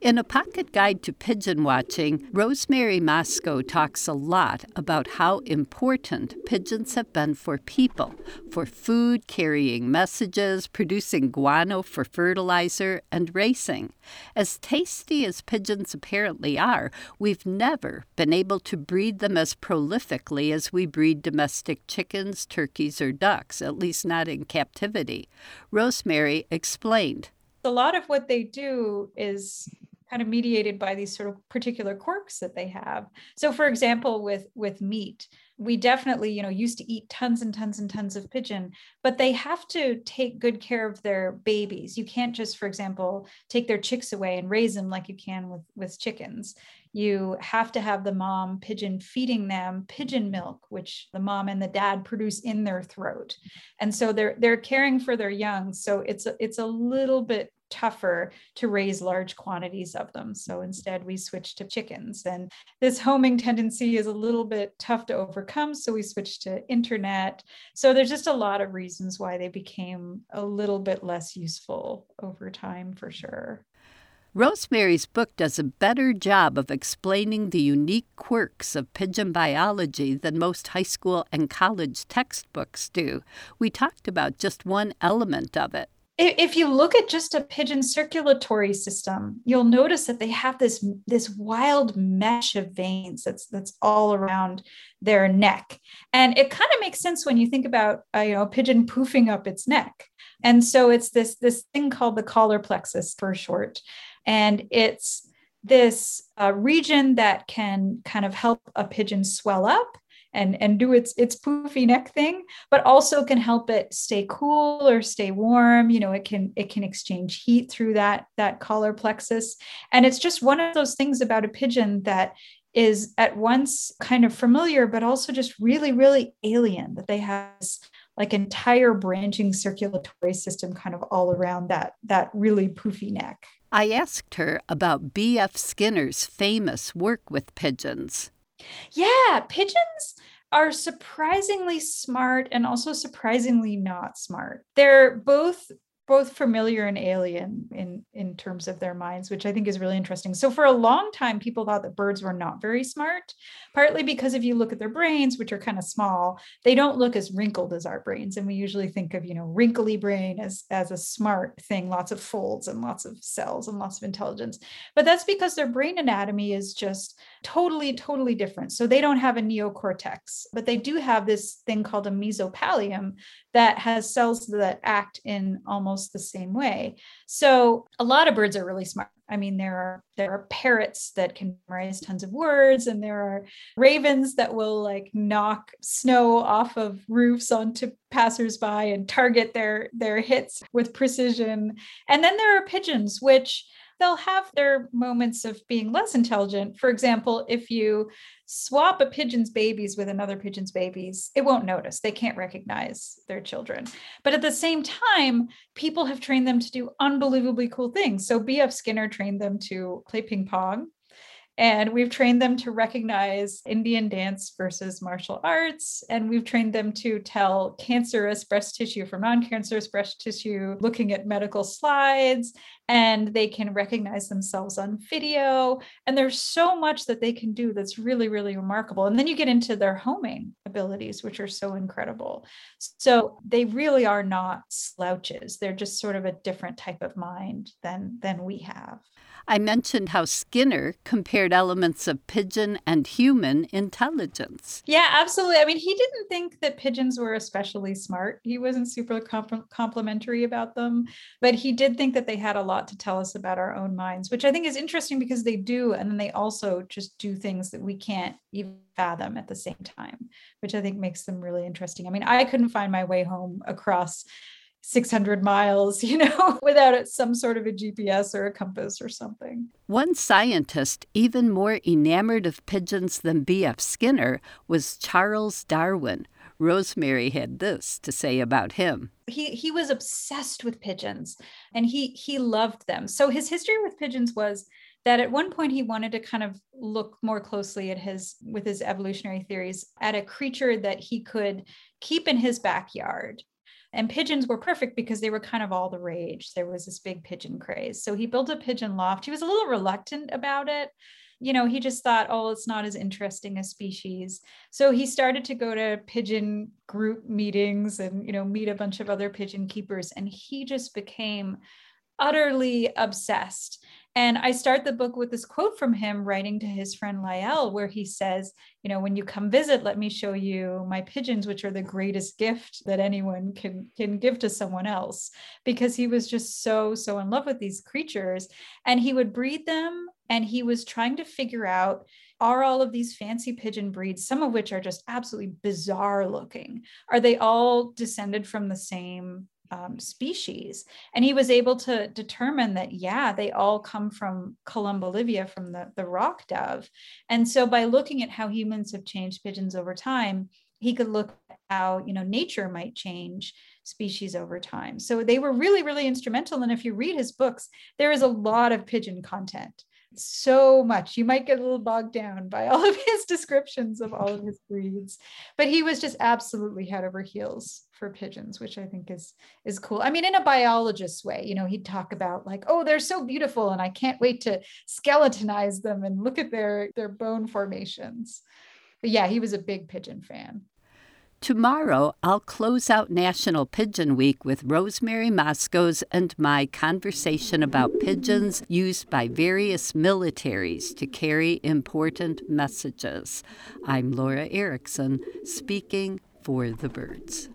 In a pocket guide to pigeon watching, Rosemary Mosco talks a lot about how important pigeons have been for people, for food, carrying messages, producing guano for fertilizer, and racing. As tasty as pigeons apparently are, we've never been able to breed them as prolifically as we breed domestic chickens, turkeys, or ducks, at least not in captivity. Rosemary explained. A lot of what they do is kind of mediated by these sort of particular quirks that they have. So for example with with meat we definitely you know used to eat tons and tons and tons of pigeon but they have to take good care of their babies. You can't just for example take their chicks away and raise them like you can with with chickens. You have to have the mom pigeon feeding them pigeon milk which the mom and the dad produce in their throat. And so they're they're caring for their young. So it's a, it's a little bit tougher to raise large quantities of them. So instead, we switched to chickens. And this homing tendency is a little bit tough to overcome. So we switched to internet. So there's just a lot of reasons why they became a little bit less useful over time, for sure. Rosemary's book does a better job of explaining the unique quirks of pigeon biology than most high school and college textbooks do. We talked about just one element of it if you look at just a pigeon circulatory system, you'll notice that they have this this wild mesh of veins that's that's all around their neck, and it kind of makes sense when you think about uh, you know a pigeon poofing up its neck, and so it's this this thing called the collar plexus for short, and it's this uh, region that can kind of help a pigeon swell up and and do its its poofy neck thing but also can help it stay cool or stay warm you know it can it can exchange heat through that that collar plexus and it's just one of those things about a pigeon that is at once kind of familiar but also just really really alien that they have like entire branching circulatory system kind of all around that that really poofy neck I asked her about B.F. Skinner's famous work with pigeons. Yeah, pigeons are surprisingly smart and also surprisingly not smart. They're both both familiar and alien in in terms of their minds which i think is really interesting. So for a long time people thought that birds were not very smart partly because if you look at their brains which are kind of small they don't look as wrinkled as our brains. And we usually think of you know wrinkly brain as as a smart thing lots of folds and lots of cells and lots of intelligence. But that's because their brain anatomy is just totally totally different. So they don't have a neocortex but they do have this thing called a mesopallium that has cells that act in almost the same way. So a lot of birds are really smart. I mean, there are there are parrots that can memorize tons of words, and there are ravens that will like knock snow off of roofs onto passersby and target their their hits with precision. And then there are pigeons, which they'll have their moments of being less intelligent. For example, if you swap a pigeon's babies with another pigeon's babies, it won't notice. They can't recognize their children. But at the same time, people have trained them to do unbelievably cool things. So B.F. Skinner trained them to play ping pong and we've trained them to recognize Indian dance versus martial arts. And we've trained them to tell cancerous breast tissue from non cancerous breast tissue, looking at medical slides. And they can recognize themselves on video. And there's so much that they can do that's really, really remarkable. And then you get into their homing abilities, which are so incredible. So they really are not slouches. They're just sort of a different type of mind than, than we have. I mentioned how Skinner compared elements of pigeon and human intelligence. Yeah, absolutely. I mean, he didn't think that pigeons were especially smart. He wasn't super comp- complimentary about them, but he did think that they had a lot to tell us about our own minds, which I think is interesting because they do. And then they also just do things that we can't even fathom at the same time, which I think makes them really interesting. I mean, I couldn't find my way home across 600 miles, you know, without some sort of a GPS or a compass or something. One scientist, even more enamored of pigeons than B.F. Skinner, was Charles Darwin. Rosemary had this to say about him. He he was obsessed with pigeons and he he loved them. So his history with pigeons was that at one point he wanted to kind of look more closely at his with his evolutionary theories at a creature that he could keep in his backyard And pigeons were perfect because they were kind of all the rage. There was this big pigeon craze. So he built a pigeon loft. He was a little reluctant about it. You know, he just thought, oh, it's not as interesting a species. So he started to go to pigeon group meetings and, you know, meet a bunch of other pigeon keepers. And he just became utterly obsessed. And I start the book with this quote from him writing to his friend Lyell, where he says, You know, when you come visit, let me show you my pigeons, which are the greatest gift that anyone can, can give to someone else. Because he was just so, so in love with these creatures. And he would breed them, and he was trying to figure out are all of these fancy pigeon breeds, some of which are just absolutely bizarre looking, are they all descended from the same um, species. And he was able to determine that, yeah, they all come from Columba livia, from the, the rock dove. And so by looking at how humans have changed pigeons over time, he could look at how, you know, nature might change species over time. So they were really, really instrumental. And if you read his books, there is a lot of pigeon content so much. You might get a little bogged down by all of his descriptions of all of his breeds, but he was just absolutely head over heels for pigeons, which I think is is cool. I mean, in a biologist way, you know, he'd talk about like, oh, they're so beautiful, and I can't wait to skeletonize them and look at their their bone formations. But yeah, he was a big pigeon fan. Tomorrow, I'll close out National Pigeon Week with Rosemary Mosco's and my conversation about pigeons used by various militaries to carry important messages. I'm Laura Erickson, speaking for the birds.